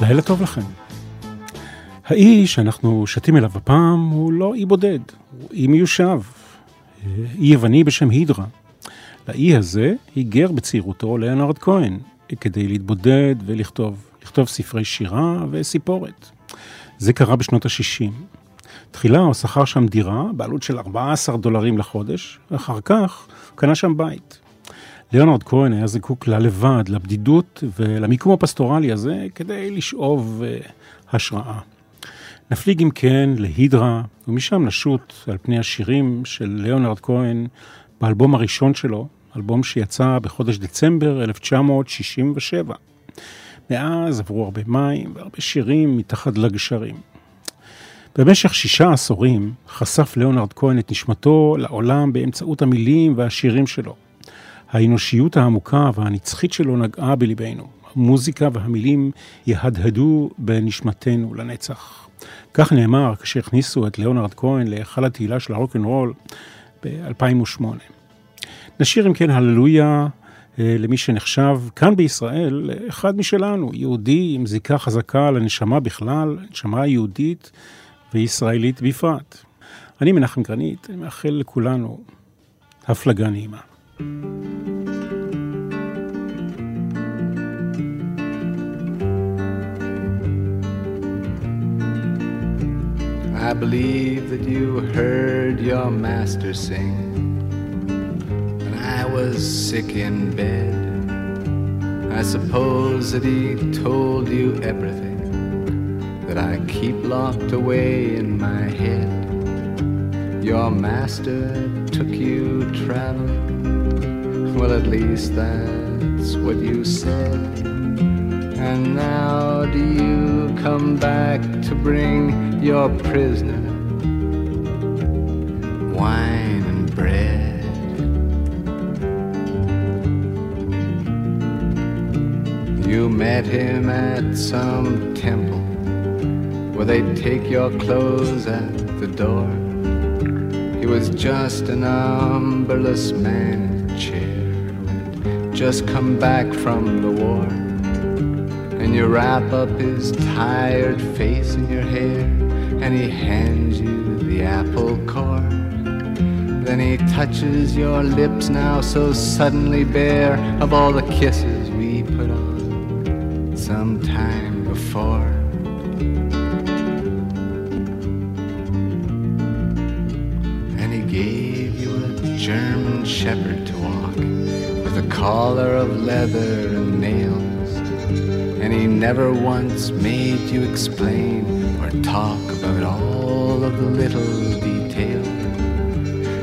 לילה טוב לכם. האי שאנחנו שתים אליו הפעם הוא לא אי בודד, הוא אי מיושב. אי יווני בשם הידרה. לאי הזה היגר בצעירותו ליאונרד כהן, כדי להתבודד ולכתוב, לכתוב ספרי שירה וסיפורת. זה קרה בשנות ה-60. תחילה הוא שכר שם דירה בעלות של 14 דולרים לחודש, ואחר כך הוא קנה שם בית. ליאונרד כהן היה זקוק ללבד, לבדידות ולמיקום הפסטורלי הזה כדי לשאוב uh, השראה. נפליג אם כן להידרה, ומשם נשוט על פני השירים של ליאונרד כהן באלבום הראשון שלו, אלבום שיצא בחודש דצמבר 1967. מאז עברו הרבה מים והרבה שירים מתחת לגשרים. במשך שישה עשורים חשף ליאונרד כהן את נשמתו לעולם באמצעות המילים והשירים שלו. האנושיות העמוקה והנצחית שלו נגעה בליבנו. המוזיקה והמילים יהדהדו בנשמתנו לנצח. כך נאמר כאשר הכניסו את ליאונרד כהן להיכל התהילה של הרוקנרול ב-2008. נשאיר אם כן הללויה אה, למי שנחשב כאן בישראל אחד משלנו, יהודי עם זיקה חזקה לנשמה בכלל, נשמה יהודית וישראלית בפרט. אני מנחם גרנית, אני מאחל לכולנו הפלגה נעימה. I believe that you heard your master sing, when I was sick in bed. I suppose that he told you everything that I keep locked away in my head. Your master took you traveling, well, at least that's what you said. And now do you come back to bring your prisoner wine and bread? You met him at some temple where they take your clothes at the door. He was just an umberless man just come back from the war and you wrap up his tired face in your hair, and he hands you the apple core. Then he touches your lips now so suddenly bare of all the kisses we put on some time before. Collar of leather and nails and he never once made you explain or talk about all of the little details,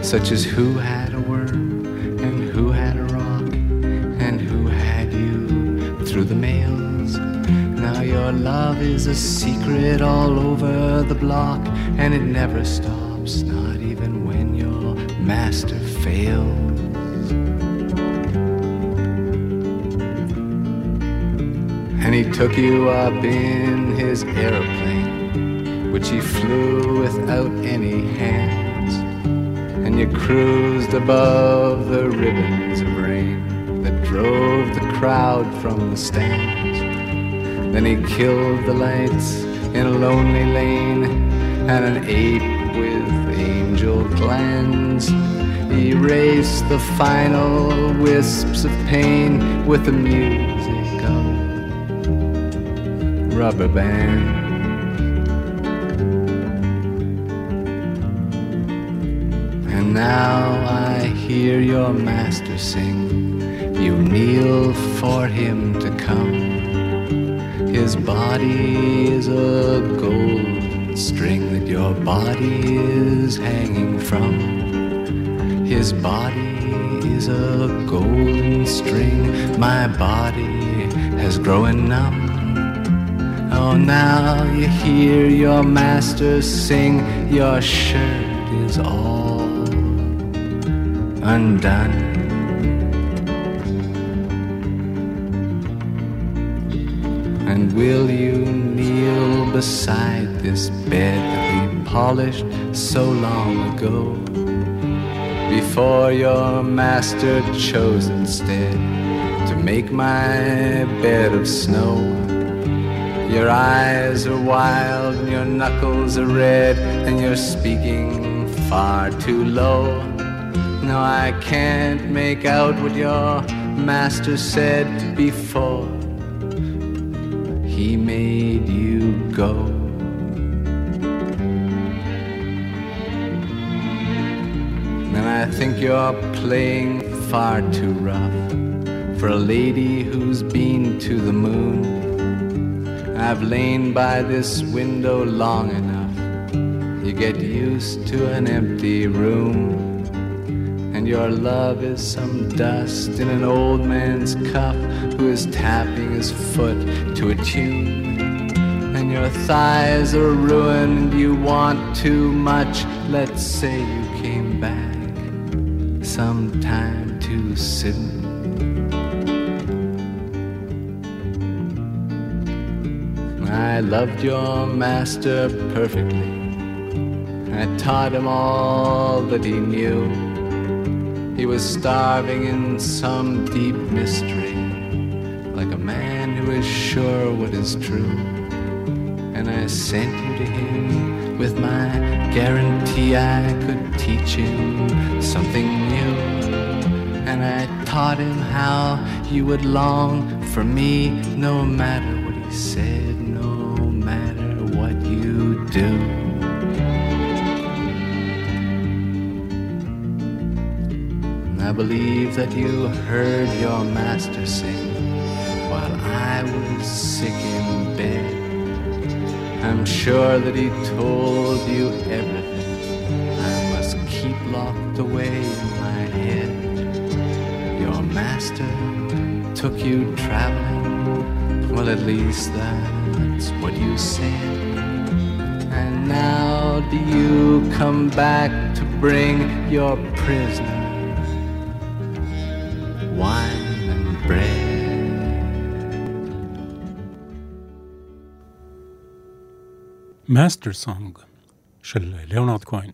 such as who had a worm and who had a rock and who had you through the mails. Now your love is a secret all over the block, and it never stops, not even when your master fails. And he took you up in his aeroplane, which he flew without any hands. And you cruised above the ribbons of rain that drove the crowd from the stands. Then he killed the lights in a lonely lane and an ape with angel glands. Erased the final wisps of pain with the music rubber band. And now I hear your master sing. You kneel for him to come. His body is a gold string that your body is hanging from. His body is a golden string. My body has grown numb. Oh, now you hear your master sing, your shirt is all undone. And will you kneel beside this bed that we polished so long ago? Before your master chose instead to make my bed of snow Your eyes are wild and your knuckles are red, and you're speaking far too low. No, I can't make out what your master said before he made you go. And I think you're playing far too rough for a lady who's been to the moon. I've lain by this window long enough. You get used to an empty room. And your love is some dust in an old man's cup who is tapping his foot to a tune. And your thighs are ruined, you want too much. Let's say you came back sometime too soon. I loved your master perfectly. I taught him all that he knew. He was starving in some deep mystery, like a man who is sure what is true. And I sent you to him with my guarantee I could teach him something new. And I taught him how you would long for me no matter what he said, do. I believe that you heard your master sing while I was sick in bed. I'm sure that he told you everything I must keep locked away in my head. Your master took you traveling, well, at least that's what you said. Now do you come back to bring your prisoner? wine and bread. מאסטר סונג של ליאונרד כהן.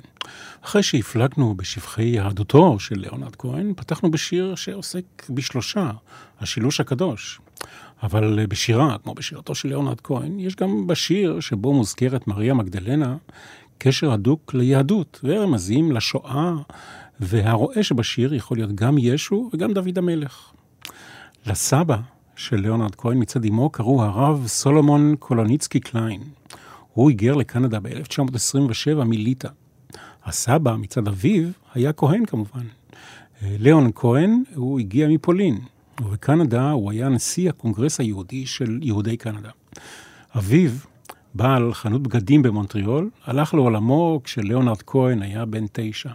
אחרי שהפלגנו בשבחי יהדותו של ליאונרד כהן, פתחנו בשיר שעוסק בשלושה, השילוש הקדוש. אבל בשירה, כמו בשירתו של ליאונרד כהן, יש גם בשיר שבו מוזכרת מריה מגדלנה קשר הדוק ליהדות ורמזים לשואה והרועה שבשיר יכול להיות גם ישו וגם דוד המלך. לסבא של ליאונרד כהן מצד אמו קראו הרב סולומון קולוניצקי קליין. הוא היגר לקנדה ב-1927 מליטא. הסבא מצד אביו היה כהן כמובן. ליאון כהן, הוא הגיע מפולין, ובקנדה הוא היה נשיא הקונגרס היהודי של יהודי קנדה. אביו, בעל חנות בגדים במונטריאול, הלך לעולמו כשליאונרד כהן היה בן תשע.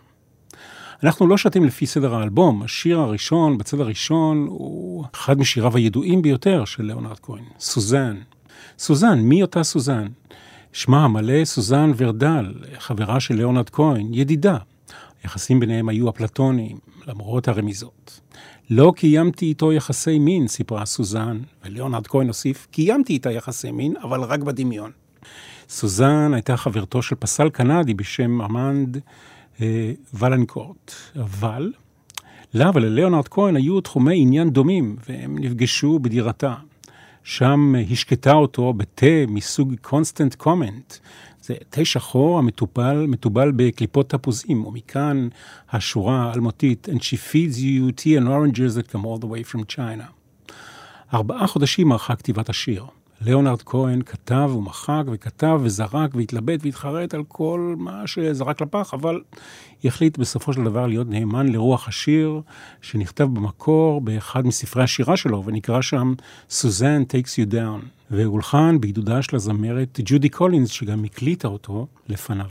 אנחנו לא שתים לפי סדר האלבום, השיר הראשון, בצד הראשון, הוא אחד משיריו הידועים ביותר של ליאונרד כהן, סוזן. סוזן, מי אותה סוזן? שמה המלא סוזן ורדל, חברה של ליאונרד כהן, ידידה. היחסים ביניהם היו אפלטוניים, למרות הרמיזות. לא קיימתי איתו יחסי מין, סיפרה סוזן, וליאונרד כהן הוסיף, קיימתי איתה יחסי מין, אבל רק בדמיון. סוזן הייתה חברתו של פסל קנדי בשם אמנד אה, ולנקורט. אבל לה ולליאונרד כהן היו תחומי עניין דומים, והם נפגשו בדירתה. שם השקטה אותו בתה מסוג קונסטנט קומנט. זה תה שחור המטובל מטובל בקליפות תפוזים, ומכאן השורה האלמותית, And she feeds you tea and oranges that come all the way from China. ארבעה חודשים ערכה כתיבת השיר. ליאונרד כהן כתב ומחק וכתב וזרק והתלבט והתחרט על כל מה שזרק לפח, אבל החליט בסופו של דבר להיות נאמן לרוח השיר שנכתב במקור באחד מספרי השירה שלו, ונקרא שם סוזן takes you down, והולחן בעידודה של הזמרת ג'ודי קולינס, שגם הקליטה אותו לפניו.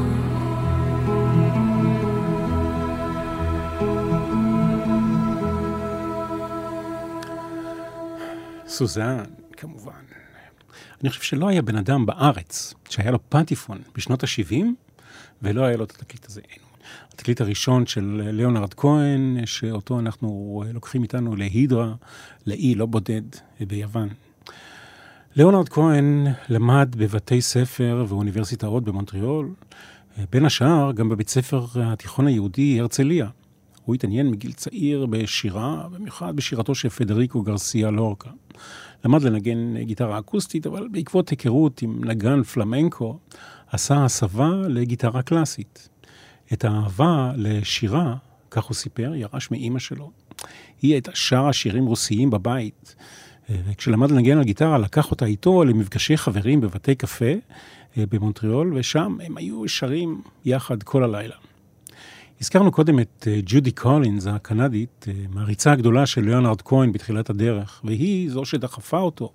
סוזן, כמובן. אני חושב שלא היה בן אדם בארץ שהיה לו פטיפון בשנות ה-70 ולא היה לו את התקליט הזה. התקליט הראשון של ליאונרד כהן, שאותו אנחנו לוקחים איתנו להידרה, לאי לא בודד ביוון. ליאונרד כהן למד בבתי ספר ואוניברסיטאות במונטריאול, בין השאר גם בבית ספר התיכון היהודי הרצליה. הוא התעניין מגיל צעיר בשירה, במיוחד בשירתו של פדריקו גרסיה לורקה. למד לנגן גיטרה אקוסטית, אבל בעקבות היכרות עם נגן פלמנקו, עשה הסבה לגיטרה קלאסית. את האהבה לשירה, כך הוא סיפר, ירש מאימא שלו. היא הייתה שרה שירים רוסיים בבית. וכשלמד לנגן על גיטרה, לקח אותה איתו למפגשי חברים בבתי קפה אה, במונטריאול, ושם הם היו שרים יחד כל הלילה. הזכרנו קודם את אה, ג'ודי קולינס הקנדית, אה, מעריצה הגדולה של ליאונרד כהן בתחילת הדרך, והיא זו שדחפה אותו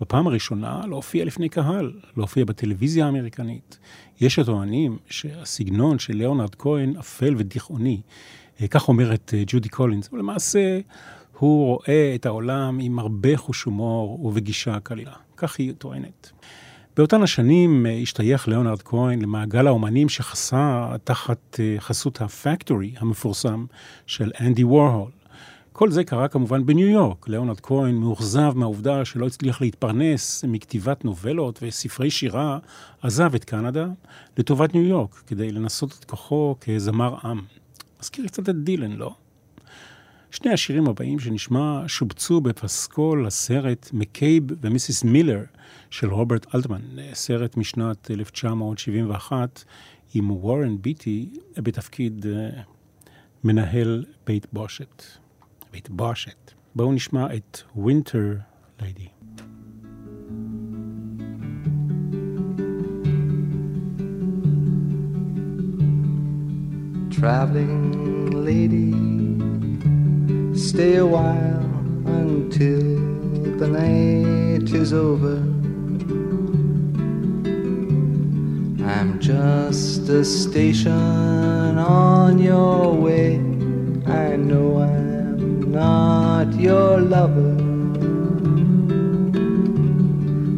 בפעם הראשונה להופיע לפני קהל, להופיע בטלוויזיה האמריקנית. יש הטוענים שהסגנון של ליאונרד כהן אפל ודיכאוני, אה, כך אומרת ג'ודי קולינס, ולמעשה הוא רואה את העולם עם הרבה חוש הומור ובגישה קלילה. כך היא טוענת. באותן השנים אה, השתייך ליאונרד כהן למעגל האומנים שחסה תחת אה, חסות הפקטורי המפורסם של אנדי וורהול. כל זה קרה כמובן בניו יורק. ליאונרד כהן מאוכזב מהעובדה שלא הצליח להתפרנס מכתיבת נובלות וספרי שירה, עזב את קנדה לטובת ניו יורק כדי לנסות את כוחו כזמר עם. מזכיר קצת את דילן, לא? שני השירים הבאים שנשמע שובצו בפסקול הסרט מקייב ומיסיס מילר של רוברט אלטמן, סרט משנת 1971 עם וורן ביטי בתפקיד uh, מנהל בית בושת. ואת בושת. בואו נשמע את Winter Lady. Traveling lady, stay a while until the night is over. I'm just a station on your way. I know I'm not your lover.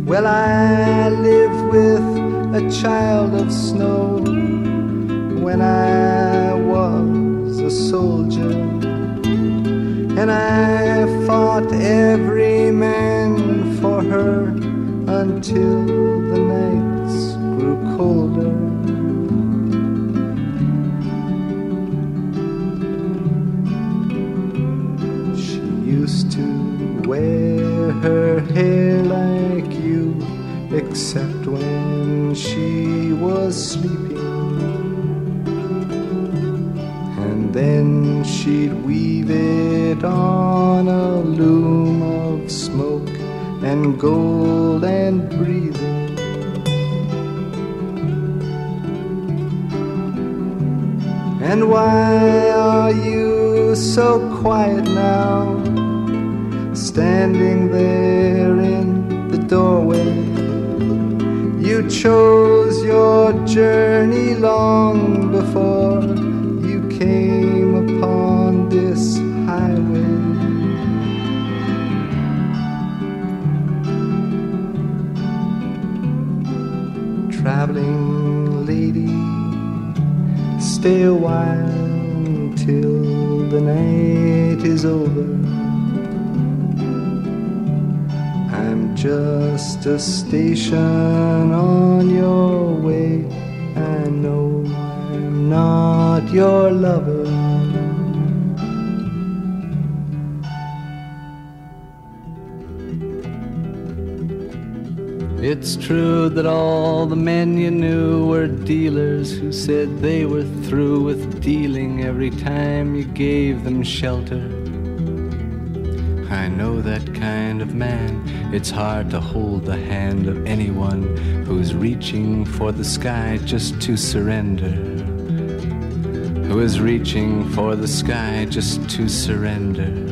Well, I live with a child of snow when I was a soldier. And I fought every man for her until the nights grew colder. She used to wear her hair like you, except when she was sleeping. And then she'd weave it on a loom of smoke and gold and breathing. And why are you so quiet now? Standing there in the doorway. You chose your journey long before stay a while till the night is over. I'm just a station on your way. I know I'm not your lover. It's true that all the men you knew were dealers who said they were through with dealing every time you gave them shelter. I know that kind of man. It's hard to hold the hand of anyone who's reaching for the sky just to surrender. Who is reaching for the sky just to surrender.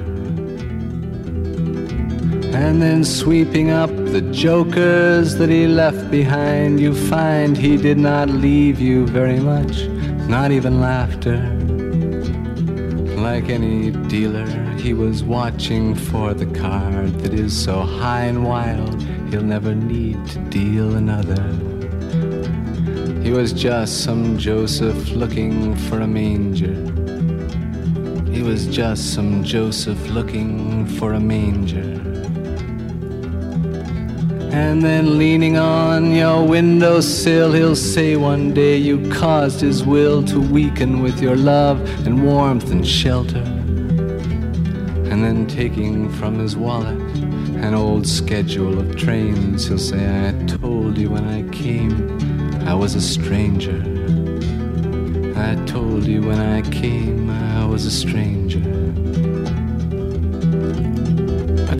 And then sweeping up the jokers that he left behind, you find he did not leave you very much, not even laughter. Like any dealer, he was watching for the card that is so high and wild, he'll never need to deal another. He was just some Joseph looking for a manger. He was just some Joseph looking for a manger. And then leaning on your windowsill, he'll say one day you caused his will to weaken with your love and warmth and shelter. And then taking from his wallet an old schedule of trains, he'll say, I told you when I came I was a stranger. I told you when I came I was a stranger.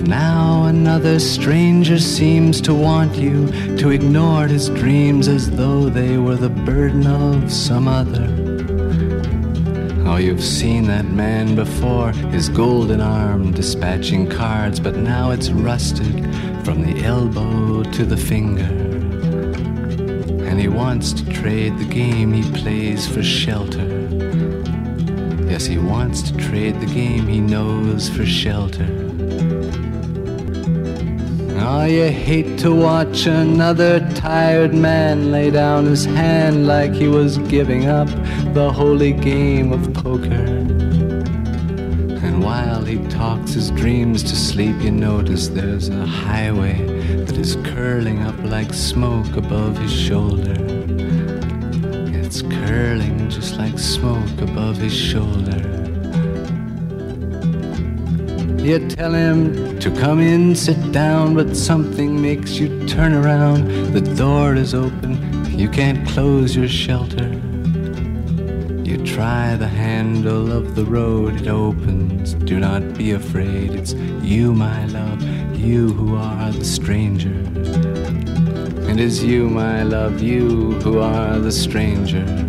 Now another stranger seems to want you to ignore his dreams as though they were the burden of some other. Oh, you've seen that man before, his golden arm dispatching cards, but now it's rusted from the elbow to the finger. And he wants to trade the game he plays for shelter. Yes, he wants to trade the game he knows for shelter. Oh, you hate to watch another tired man lay down his hand like he was giving up the holy game of poker. And while he talks his dreams to sleep, you notice there's a highway that is curling up like smoke above his shoulder. It's curling just like smoke above his shoulder. You tell him to come in, sit down, but something makes you turn around. The door is open, you can't close your shelter. You try the handle of the road, it opens. Do not be afraid, it's you, my love, you who are the stranger. It's you, my love, you who are the stranger.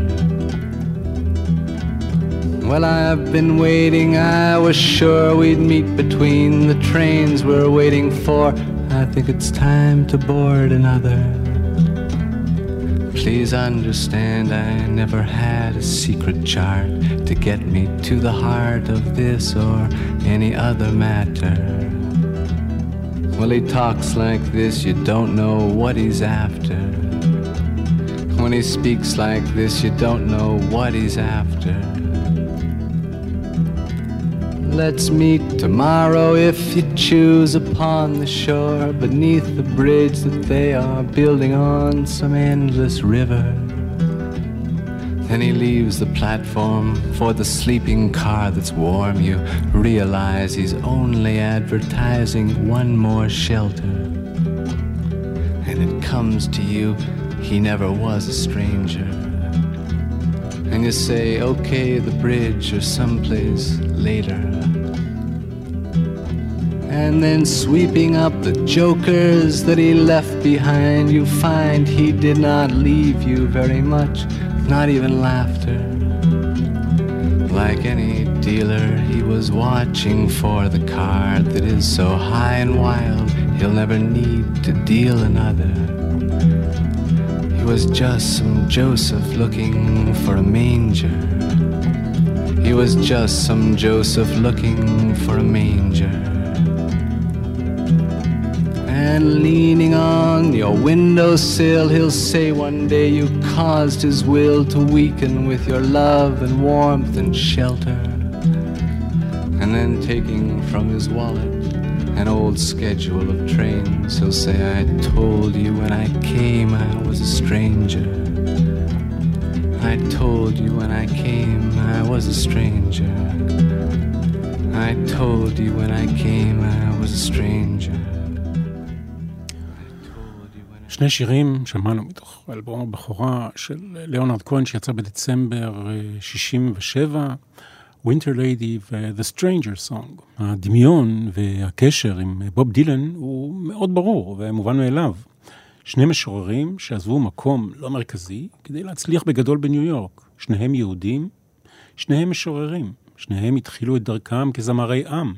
Well, I've been waiting, I was sure we'd meet between the trains we're waiting for. I think it's time to board another. Please understand, I never had a secret chart to get me to the heart of this or any other matter. Well, he talks like this, you don't know what he's after. When he speaks like this, you don't know what he's after. Let's meet tomorrow if you choose upon the shore beneath the bridge that they are building on some endless river. Then he leaves the platform for the sleeping car that's warm. You realize he's only advertising one more shelter. And it comes to you, he never was a stranger. And you say, okay, the bridge or someplace later. And then sweeping up the jokers that he left behind, you find he did not leave you very much, not even laughter. Like any dealer, he was watching for the card that is so high and wild, he'll never need to deal another. Was just some Joseph looking for a manger. He was just some Joseph looking for a manger. And leaning on your windowsill, he'll say one day you caused his will to weaken with your love and warmth and shelter. And then taking from his wallet an old schedule of trains, he'll say, I told you when I came I was a stranger. I told you when I came I was a stranger. I told you when I came I was a stranger. שני שירים שמענו מתוך אלבום הבכורה של ליאונרד כהן שיצא בדצמבר 67, Winter Lady ו-The Stranger Song. הדמיון והקשר עם בוב דילן הוא מאוד ברור ומובן מאליו. שני משוררים שעזבו מקום לא מרכזי כדי להצליח בגדול בניו יורק. שניהם יהודים, שניהם משוררים. שניהם התחילו את דרכם כזמרי עם.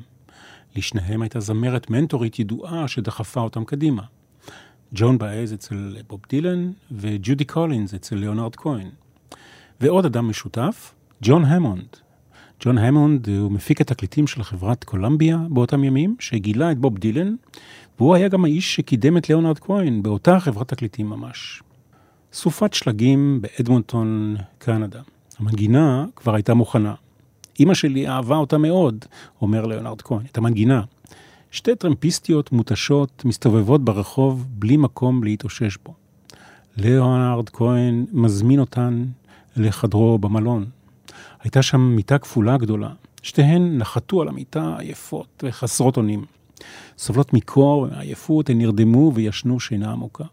לשניהם הייתה זמרת מנטורית ידועה שדחפה אותם קדימה. ג'ון באז אצל בוב דילן וג'ודי קולינס אצל ליאונרד כהן. ועוד אדם משותף, ג'ון המונד. ג'ון המונד הוא מפיק התקליטים של חברת קולמביה באותם ימים, שגילה את בוב דילן, והוא היה גם האיש שקידם את ליאונרד כהן באותה חברת תקליטים ממש. סופת שלגים באדמונטון, קנדה. המנגינה כבר הייתה מוכנה. אמא שלי אהבה אותה מאוד, אומר ליאונרד כהן, את המנגינה. שתי טרמפיסטיות מותשות מסתובבות ברחוב בלי מקום להתאושש בו. ליאונרד כהן מזמין אותן לחדרו במלון. הייתה שם מיטה כפולה גדולה. שתיהן נחתו על המיטה עייפות וחסרות אונים. סובלות מקור ומעייפות, הן נרדמו וישנו שינה עמוקה.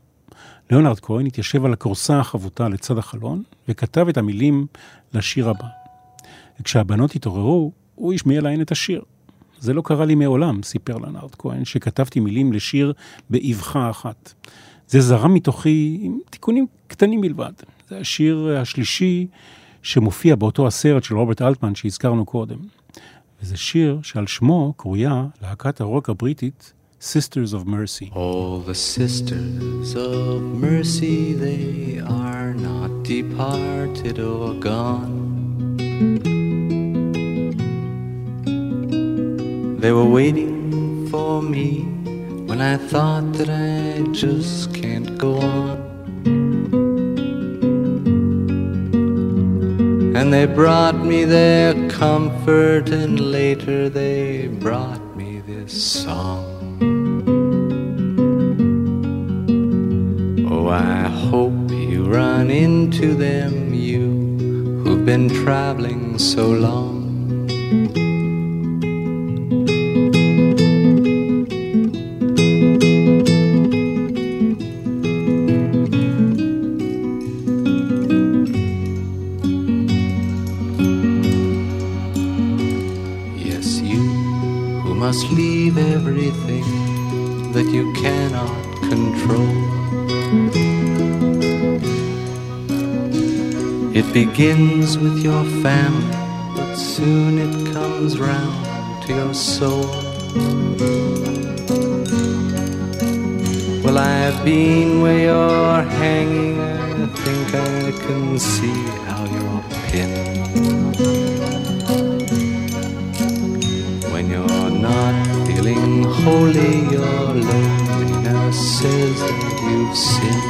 ליאונרד כהן התיישב על הכורסה החבוטה לצד החלון וכתב את המילים לשיר הבא. וכשהבנות התעוררו, הוא השמיע להן את השיר. זה לא קרה לי מעולם, סיפר לנארד כהן, שכתבתי מילים לשיר באבחה אחת. זה זרם מתוכי עם תיקונים קטנים בלבד. זה השיר השלישי שמופיע באותו הסרט של רוברט אלטמן שהזכרנו קודם. וזה שיר שעל שמו קרויה להקת הרוק הבריטית Sisters of Mercy. All the sisters of mercy, they are not departed or gone. They were waiting for me when I thought that I just can't go on. And they brought me their comfort, and later they brought me this song. Oh, I hope you run into them, you who've been traveling so long. Leave everything that you cannot control. It begins with your family, but soon it comes round to your soul. Well, I've been where you're hanging, I think I can see holy, your loneliness says that you've sinned.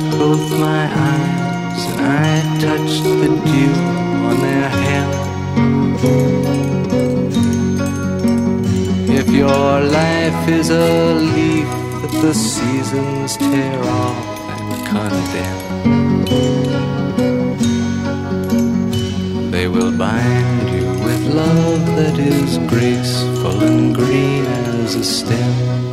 Touched both my eyes, and I touched the dew on their hair. If your life is a leaf that the seasons tear off and condemn. They will bind you with love that is graceful and green as a stem.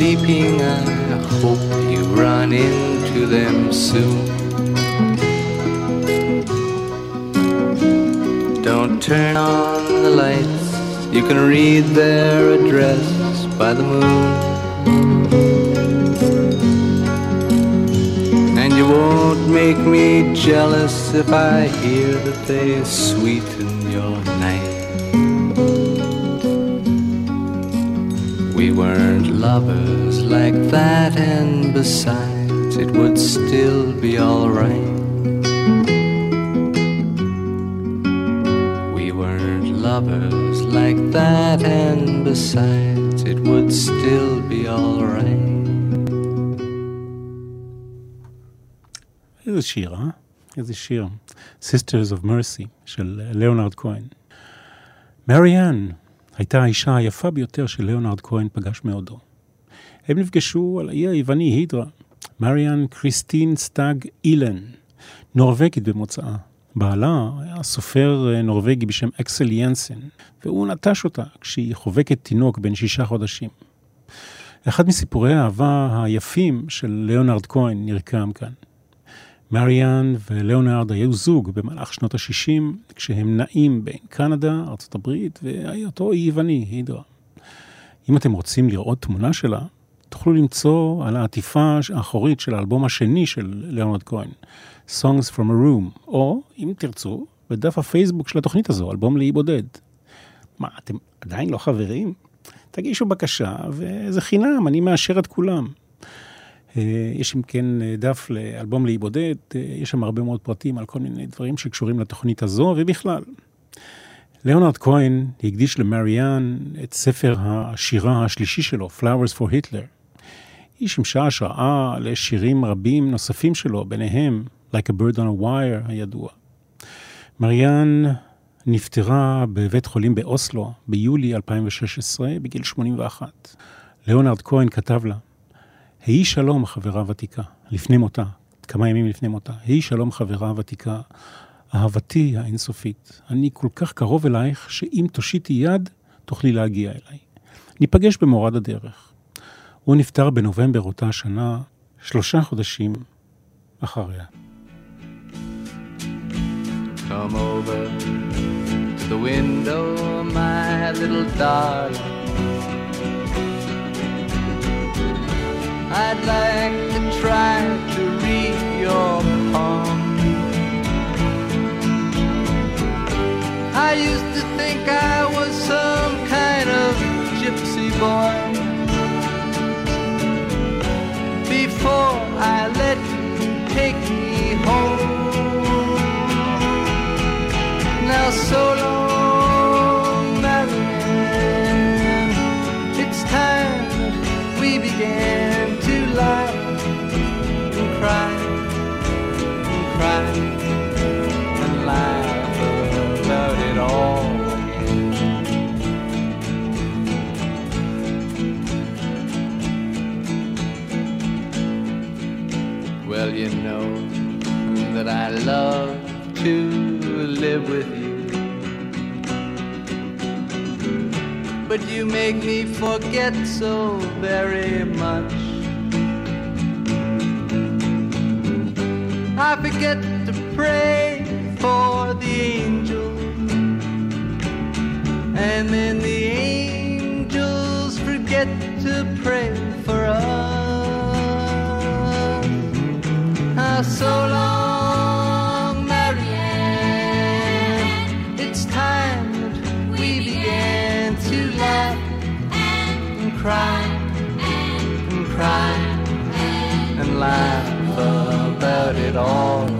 Sleeping. I hope you run into them soon. Don't turn on the lights. You can read their address by the moon. And you won't make me jealous if I hear that they sweeten your night. We weren't lovers like that, and besides, it would still be alright. We weren't lovers like that, and besides, it would still be alright. איזה שיר, אה? איזה שיר. Sisters of Mercy של ליאונרד כהן. מריאן הייתה האישה היפה ביותר שליאונרד כהן פגש מעודו. הם נפגשו על האי היווני הידרה. מריאן קריסטין סטאג אילן, נורווגית במוצאה. בעלה היה סופר אה, נורווגי בשם אקסל ינסן, והוא נטש אותה כשהיא חובקת תינוק בן שישה חודשים. אחד מסיפורי האהבה היפים של ליאונרד כהן נרקם כאן. מריאן וליאונרד היו זוג במהלך שנות ה-60, כשהם נעים בין קנדה, ארה"ב והיותו יווני, הידרה. אם אתם רוצים לראות תמונה שלה, תוכלו למצוא על העטיפה האחורית של האלבום השני של ליאונרד כהן, Songs from a Room, או, אם תרצו, בדף הפייסבוק של התוכנית הזו, אלבום לאי בודד. מה, אתם עדיין לא חברים? תגישו בקשה, וזה חינם, אני מאשר את כולם. אה, יש אם כן אה, דף לאלבום לאי בודד, אה, יש שם הרבה מאוד פרטים על כל מיני דברים שקשורים לתוכנית הזו ובכלל. ליאונרד כהן הקדיש למריאן את ספר השירה השלישי שלו, Flowers for Hitler. היא שימשה השראה לשירים רבים נוספים שלו, ביניהם Like a Bird on a Wire הידוע. מריאן נפטרה בבית חולים באוסלו ביולי 2016 בגיל 81. ליאונרד כהן כתב לה, היי שלום חברה ותיקה, לפני מותה, כמה ימים לפני מותה, היי שלום חברה ותיקה, אהבתי האינסופית, אני כל כך קרוב אלייך, שאם תושיטי יד, תוכלי להגיע אליי. ניפגש במורד הדרך. הוא נפטר בנובמבר אותה השנה, שלושה חודשים אחריה. Come over to the window, my little darling. I'd like to try to read your palm. I used to think I was some kind of gypsy boy. Let you take me home. Now so love to live with you. But you make me forget so very much. I forget to pray for the angels, and then the angels forget to pray for us. Ah, so long? Cry and cry and laugh about it all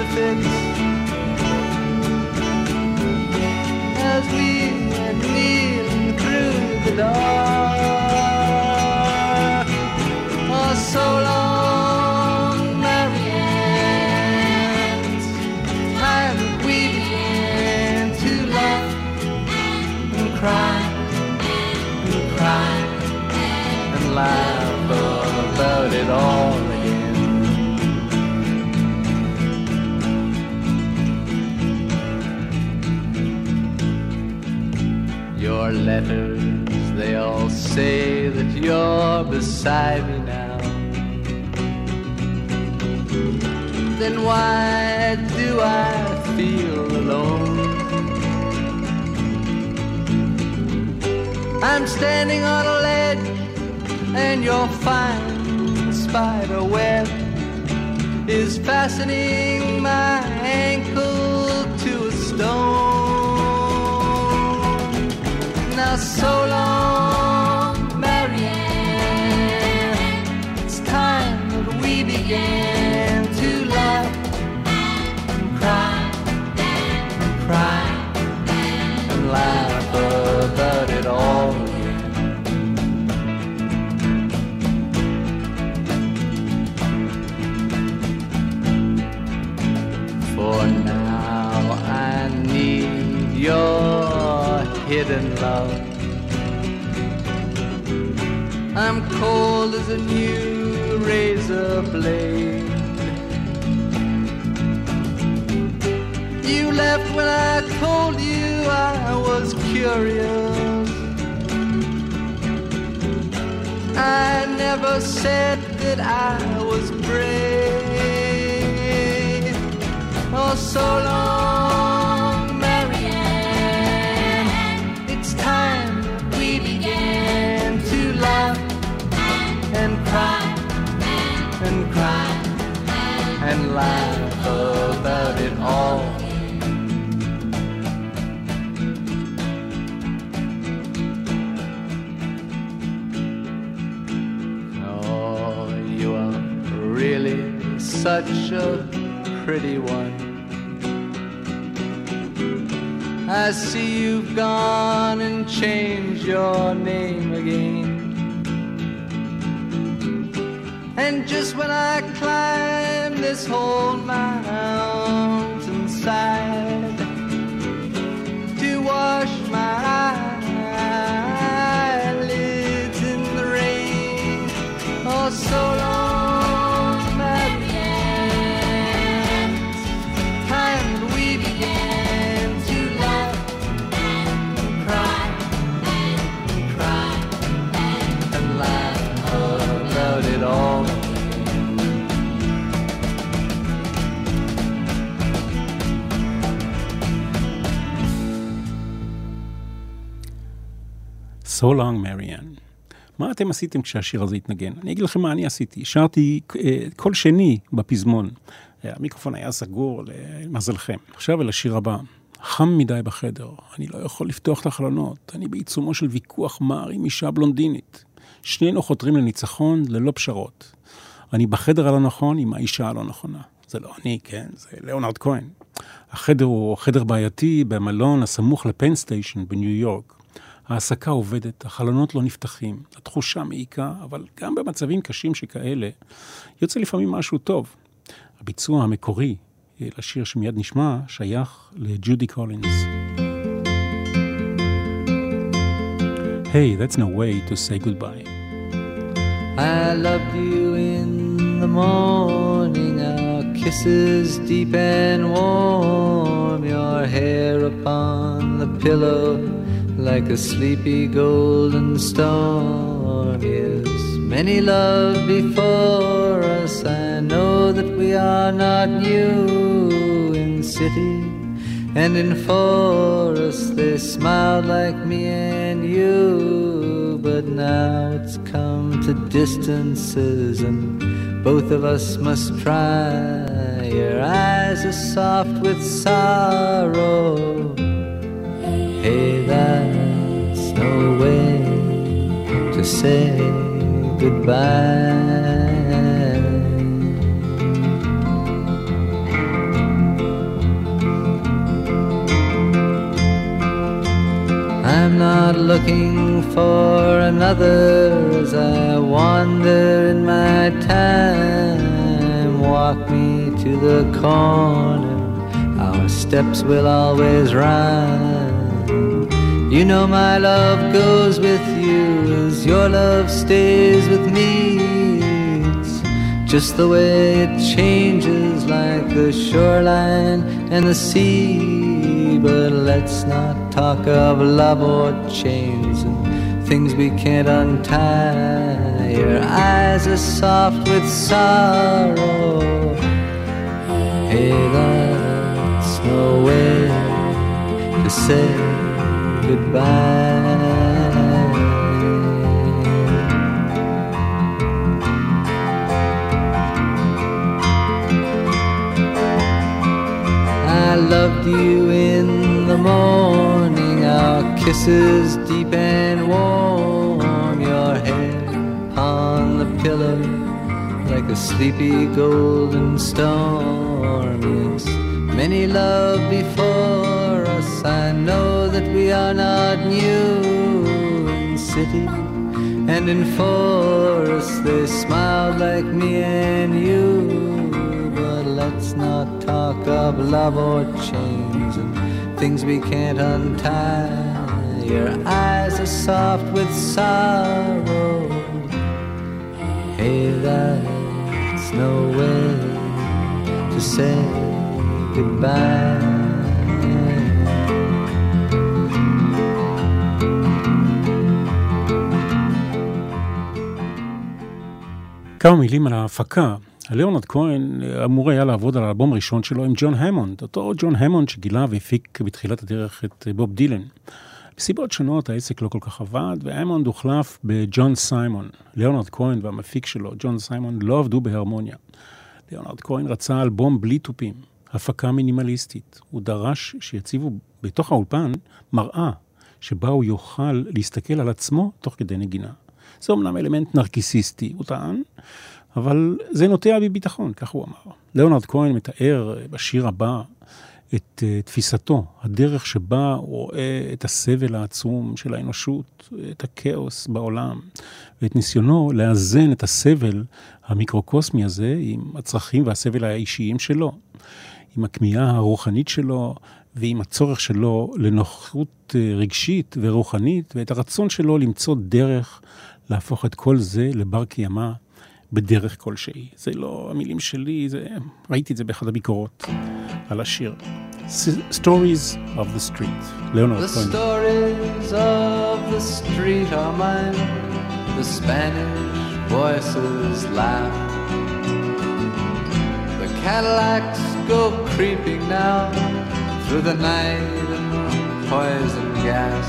crucifix. As we were kneeling through the dark. They all say that you're beside me now. Then why do I feel alone? I'm standing on a ledge and your fine spider web is fastening my ankle so long, Marianne. It's time that we began to laugh and cry and cry and laugh about it all again. For now I need your hidden love. Cold as a new razor blade. You left when I told you I was curious. I never said that I was brave. Oh, so long, Marianne. It's time we began to laugh and laugh about it all. Oh, you are really such a pretty one. I see you've gone and changed your name again. And just when I climb this whole mountainside So long, Marianne. מה אתם עשיתם כשהשיר הזה התנגן? אני אגיד לכם מה אני עשיתי. שרתי אה, קול שני בפזמון. אה, המיקרופון היה סגור, למזלכם. עכשיו אל השיר הבא. חם מדי בחדר, אני לא יכול לפתוח את החלונות, אני בעיצומו של ויכוח מר עם אישה בלונדינית. שנינו חותרים לניצחון ללא פשרות. אני בחדר הלא נכון עם האישה הלא נכונה. זה לא אני, כן, זה ליאונרד כהן. החדר הוא חדר בעייתי במלון הסמוך לפנסטיישן בניו יורק. ההעסקה עובדת, החלונות לא נפתחים, התחושה מעיקה, אבל גם במצבים קשים שכאלה, יוצא לפעמים משהו טוב. הביצוע המקורי אה, לשיר שמיד נשמע שייך לג'ודי קולינס. Hey, that's no way to say goodbye. I loved you in the morning, our kisses deep and warm, your hair upon the pillow like a sleepy golden storm. Yes, many love before us. I know that we are not new in city and in forest. They smiled like me and you, but now it's come to distances and both of us must try. Your eyes are soft with sorrow. Hey, that's no way to say goodbye. I'm not looking for another as I wander in my time. Walk me to the corner, our steps will always rhyme. You know my love goes with you as your love stays with me. It's just the way it changes like the shoreline and the sea. But let's not talk of love or chains and things we can't untie. Your eyes are soft with sorrow. Hey, that's no way to say goodbye. I loved you in the morning, our kisses deep and warm, your head on the pillow like a sleepy golden storm. Many love before know that we are not new in city and in forest. They smiled like me and you, but let's not talk of love or chains and things we can't untie. Your eyes are soft with sorrow. Hey, that's no way to say goodbye. כמה מילים על ההפקה. ליאונרד כהן אמור היה לעבוד על האלבום הראשון שלו עם ג'ון המונד, אותו ג'ון המונד שגילה והפיק בתחילת הדרך את בוב דילן. מסיבות שונות העסק לא כל כך עבד, והמונד הוחלף בג'ון סיימון. ליאונרד כהן והמפיק שלו, ג'ון סיימון, לא עבדו בהרמוניה. ליאונרד כהן רצה אלבום בלי תופים, הפקה מינימליסטית. הוא דרש שיציבו בתוך האולפן מראה שבה הוא יוכל להסתכל על עצמו תוך כדי נגינה. זה אמנם אלמנט נרקיסיסטי, הוא טען, אבל זה נוטע בי ביטחון, כך הוא אמר. ליאונרד כהן מתאר בשיר הבא את uh, תפיסתו, הדרך שבה הוא רואה את הסבל העצום של האנושות, את הכאוס בעולם, ואת ניסיונו לאזן את הסבל המיקרוקוסמי הזה עם הצרכים והסבל האישיים שלו, עם הכמיהה הרוחנית שלו ועם הצורך שלו לנוחות רגשית ורוחנית, ואת הרצון שלו למצוא דרך להפוך את כל זה לבר קיימא בדרך כלשהי. זה לא המילים שלי, זה... ראיתי את זה באחד הביקורות על השיר. Stories of the Street, ליאונרד The כהן. stories of the street are mine. The Spanish voices laugh. The Cadillacs go creeping now through the night in poison gas.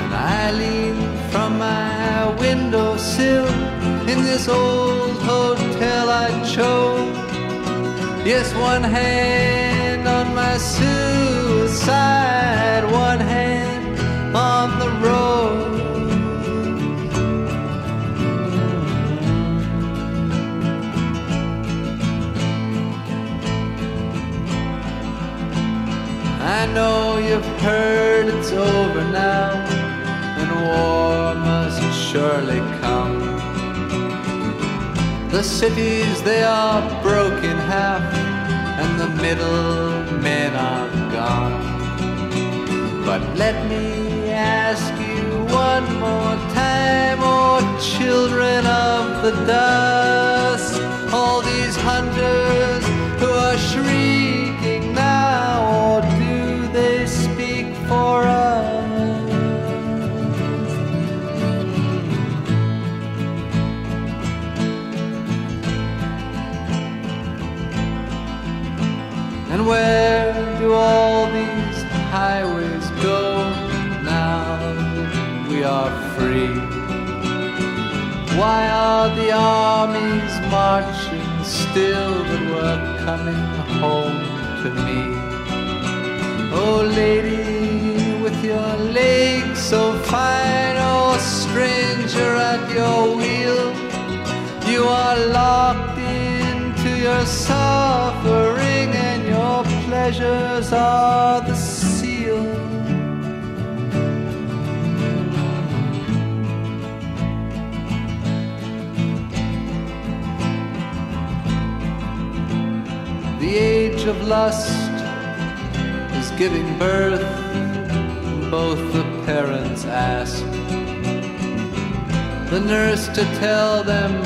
And I lean from my windowsill in this old hotel I chose. Yes, one hand on my suicide, one hand on the road. I know you've heard it's over now. Surely come. The cities, they are broke in half, and the middle men are gone. But let me ask you one more time, oh children of the dust, Why are the armies marching still that we're coming home to me? Oh, lady, with your legs so fine, oh, stranger at your wheel, you are locked into your suffering, and your pleasures are the The age of lust is giving birth, both the parents ask the nurse to tell them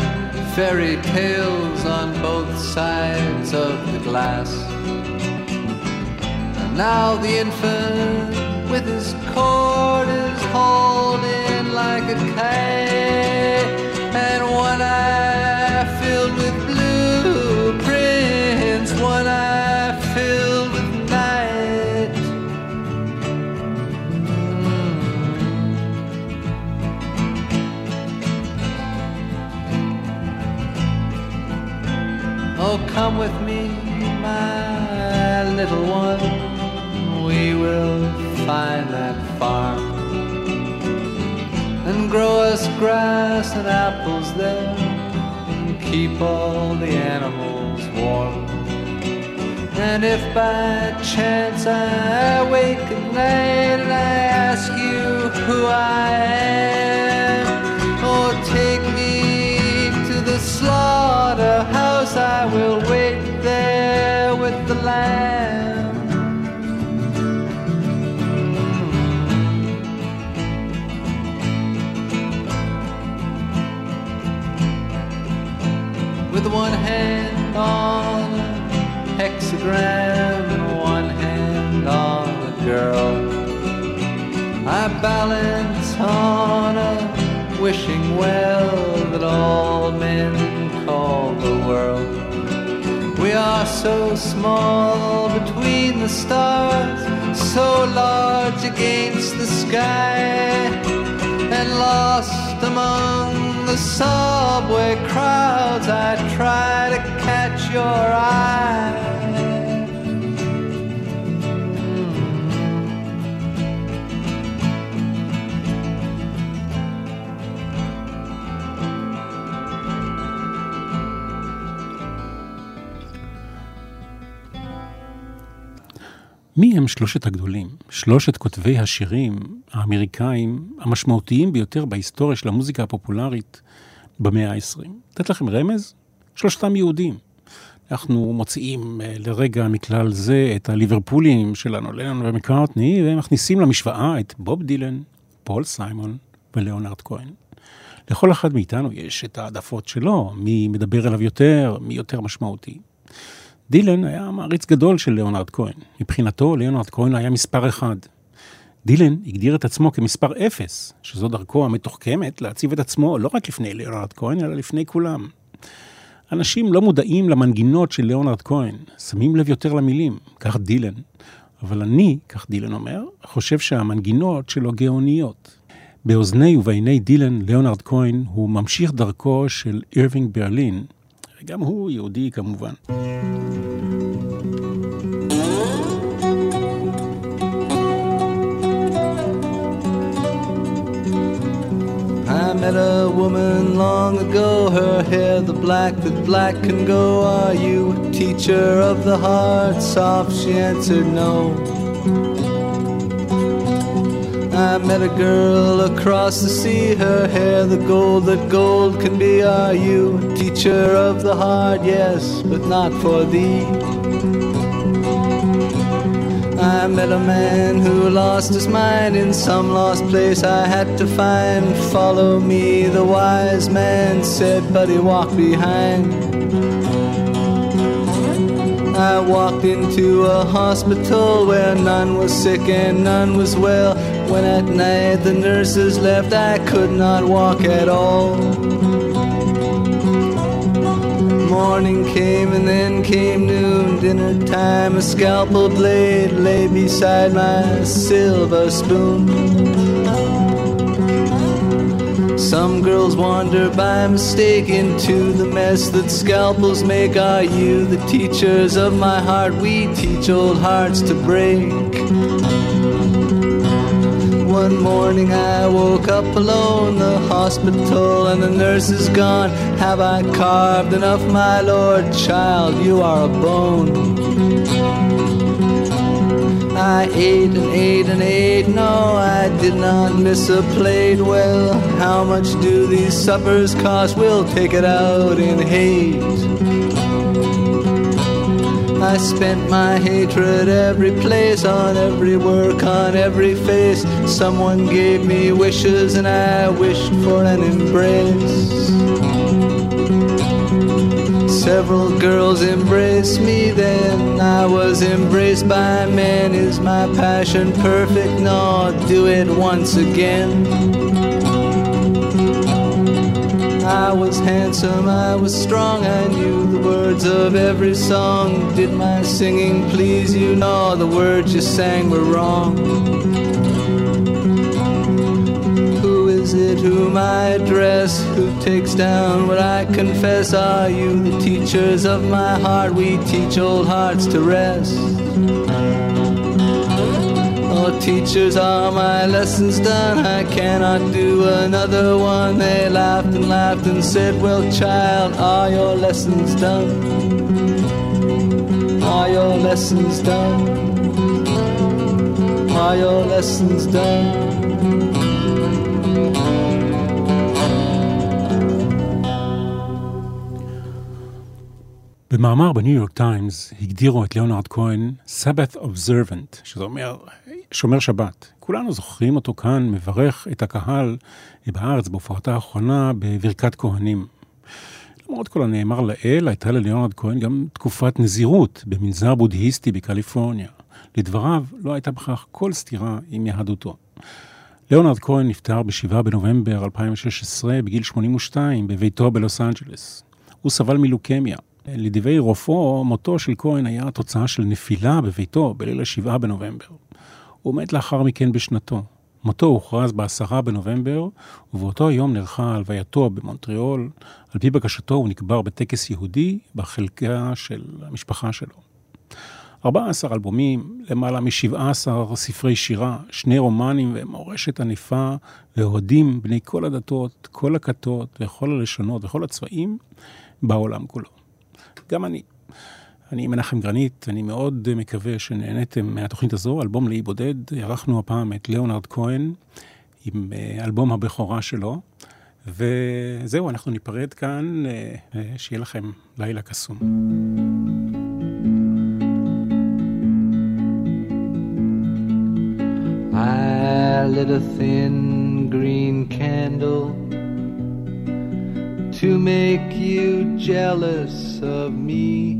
fairy tales on both sides of the glass. And now the infant with his cord is hauled in like a kite, and one eye filled with come with me, my little one. We will find that farm and grow us grass and apples there and keep all the animals warm. And if by chance I wake at night and I ask you who I am, or take me to the I will wait there with the lamb. With one hand on a hexagram and one hand on a girl. I balance on a wishing well that all men world. We are so small between the stars, so large against the sky, and lost among the subway crowds. I try to catch your eye. מי הם שלושת הגדולים? שלושת כותבי השירים האמריקאים המשמעותיים ביותר בהיסטוריה של המוזיקה הפופולרית במאה ה-20. לתת לכם רמז? שלושתם יהודים. אנחנו מוציאים אה, לרגע מכלל זה את הליברפולים שלנו, לנון ומקארטני, ומכניסים למשוואה את בוב דילן, פול סיימון וליאונרד כהן. לכל אחד מאיתנו יש את העדפות שלו, מי מדבר אליו יותר, מי יותר משמעותי. דילן היה מעריץ גדול של ליאונרד כהן. מבחינתו, ליאונרד כהן היה מספר אחד. דילן הגדיר את עצמו כמספר אפס, שזו דרכו המתוחכמת להציב את עצמו לא רק לפני ליאונרד כהן, אלא לפני כולם. אנשים לא מודעים למנגינות של ליאונרד כהן, שמים לב יותר למילים, כך דילן. אבל אני, כך דילן אומר, חושב שהמנגינות שלו גאוניות. באוזני ובעיני דילן, ליאונרד כהן הוא ממשיך דרכו של אירווינג ברלין, וגם הוא יהודי כמובן. I met a woman long ago, her hair the black that black can go. Are you a teacher of the heart? Soft, she answered no. I met a girl across the sea, her hair the gold that gold can be. Are you teacher of the heart? Yes, but not for thee. I met a man who lost his mind in some lost place I had to find. Follow me, the wise man said, but he walked behind. I walked into a hospital where none was sick and none was well. When at night the nurses left, I could not walk at all. Morning came and then came noon, dinner time. A scalpel blade lay beside my silver spoon. Some girls wander by mistake into the mess that scalpels make. Are you the teachers of my heart? We teach old hearts to break. One morning I woke up alone, the hospital and the nurse is gone. Have I carved enough, my lord? Child, you are a bone. I ate and ate and ate, no, I did not miss a plate. Well, how much do these suppers cost? We'll take it out in hate. I spent my hatred every place, on every work, on every face. Someone gave me wishes and I wished for an embrace. Several girls embraced me, then I was embraced by men. Is my passion perfect? No, do it once again. I was handsome, I was strong, I knew the words of every song. Did my singing please you? No, the words you sang were wrong. It whom I address? Who takes down what I confess? Are you the teachers of my heart? We teach old hearts to rest. Oh, teachers, are my lessons done? I cannot do another one. They laughed and laughed and said, Well, child, are your lessons done? Are your lessons done? Are your lessons done? במאמר בניו יורק טיימס הגדירו את ליאונרד כהן סבת אובזרבנט, שזה אומר שומר שבת. כולנו זוכרים אותו כאן מברך את הקהל בארץ בהופעתה האחרונה בברכת כהנים. למרות כל הנאמר לאל, הייתה לליאונרד כהן גם תקופת נזירות במנזר בודהיסטי בקליפורניה. לדבריו, לא הייתה בכך כל סתירה עם יהדותו. ליאונרד כהן נפטר ב-7 בנובמבר 2016 בגיל 82 בביתו בלוס אנג'לס. הוא סבל מלוקמיה. לדברי רופאו, מותו של כהן היה תוצאה של נפילה בביתו בליל ה-7 בנובמבר. הוא מת לאחר מכן בשנתו. מותו הוכרז ב-10 בנובמבר, ובאותו היום נערכה הלווייתו במונטריאול. על פי בקשתו הוא נקבר בטקס יהודי בחלקה של המשפחה שלו. 14 אלבומים, למעלה מ-17 ספרי שירה, שני רומנים ומורשת ענפה, ואוהדים בני כל הדתות, כל הכתות וכל הלשונות וכל הצבעים בעולם כולו. גם אני. אני מנחם גרנית, אני מאוד מקווה שנהניתם מהתוכנית הזו, אלבום לאי בודד. ערכנו הפעם את ליאונרד כהן עם אה, אלבום הבכורה שלו. וזהו, אנחנו ניפרד כאן, אה, שיהיה לכם לילה קסום. I lit a thin green candle to make you jealous of me.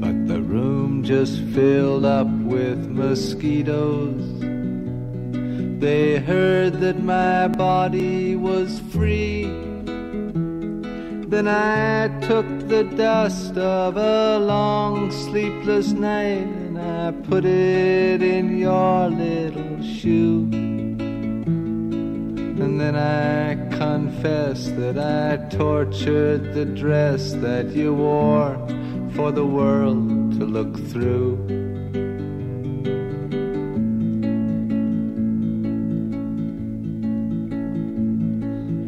But the room just filled up with mosquitoes. They heard that my body was free. Then I took the dust of a long sleepless night and I put it in your little shoe. And then I confess that I tortured the dress that you wore for the world to look through.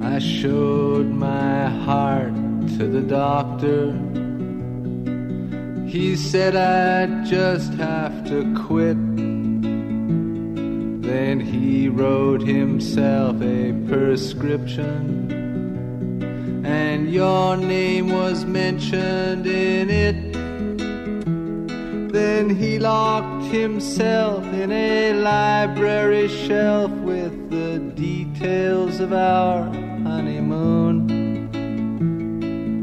I showed my heart to the doctor. He said I'd just have to quit. Then he wrote himself a prescription, and your name was mentioned in it. Then he locked himself in a library shelf with the details of our honeymoon.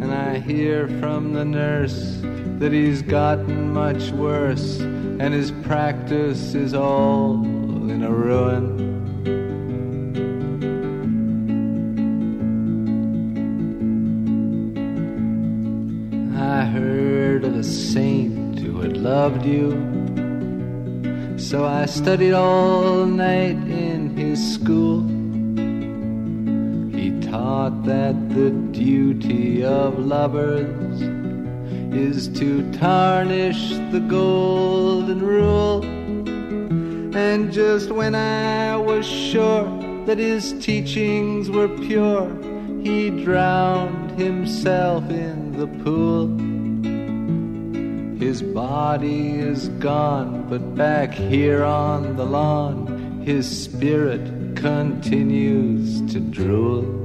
And I hear from the nurse that he's gotten much worse, and his practice is all in a ruin. I heard of a saint who had loved you, so I studied all night in his school. He taught that the duty of lovers is to tarnish the golden rule. And just when I was sure that his teachings were pure, he drowned himself in the pool. His body is gone, but back here on the lawn, his spirit continues to drool.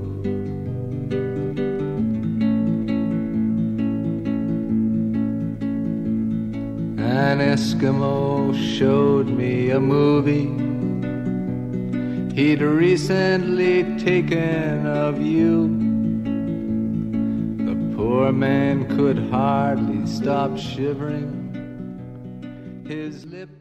Eskimo showed me a movie he'd recently taken of you. The poor man could hardly stop shivering. His lips.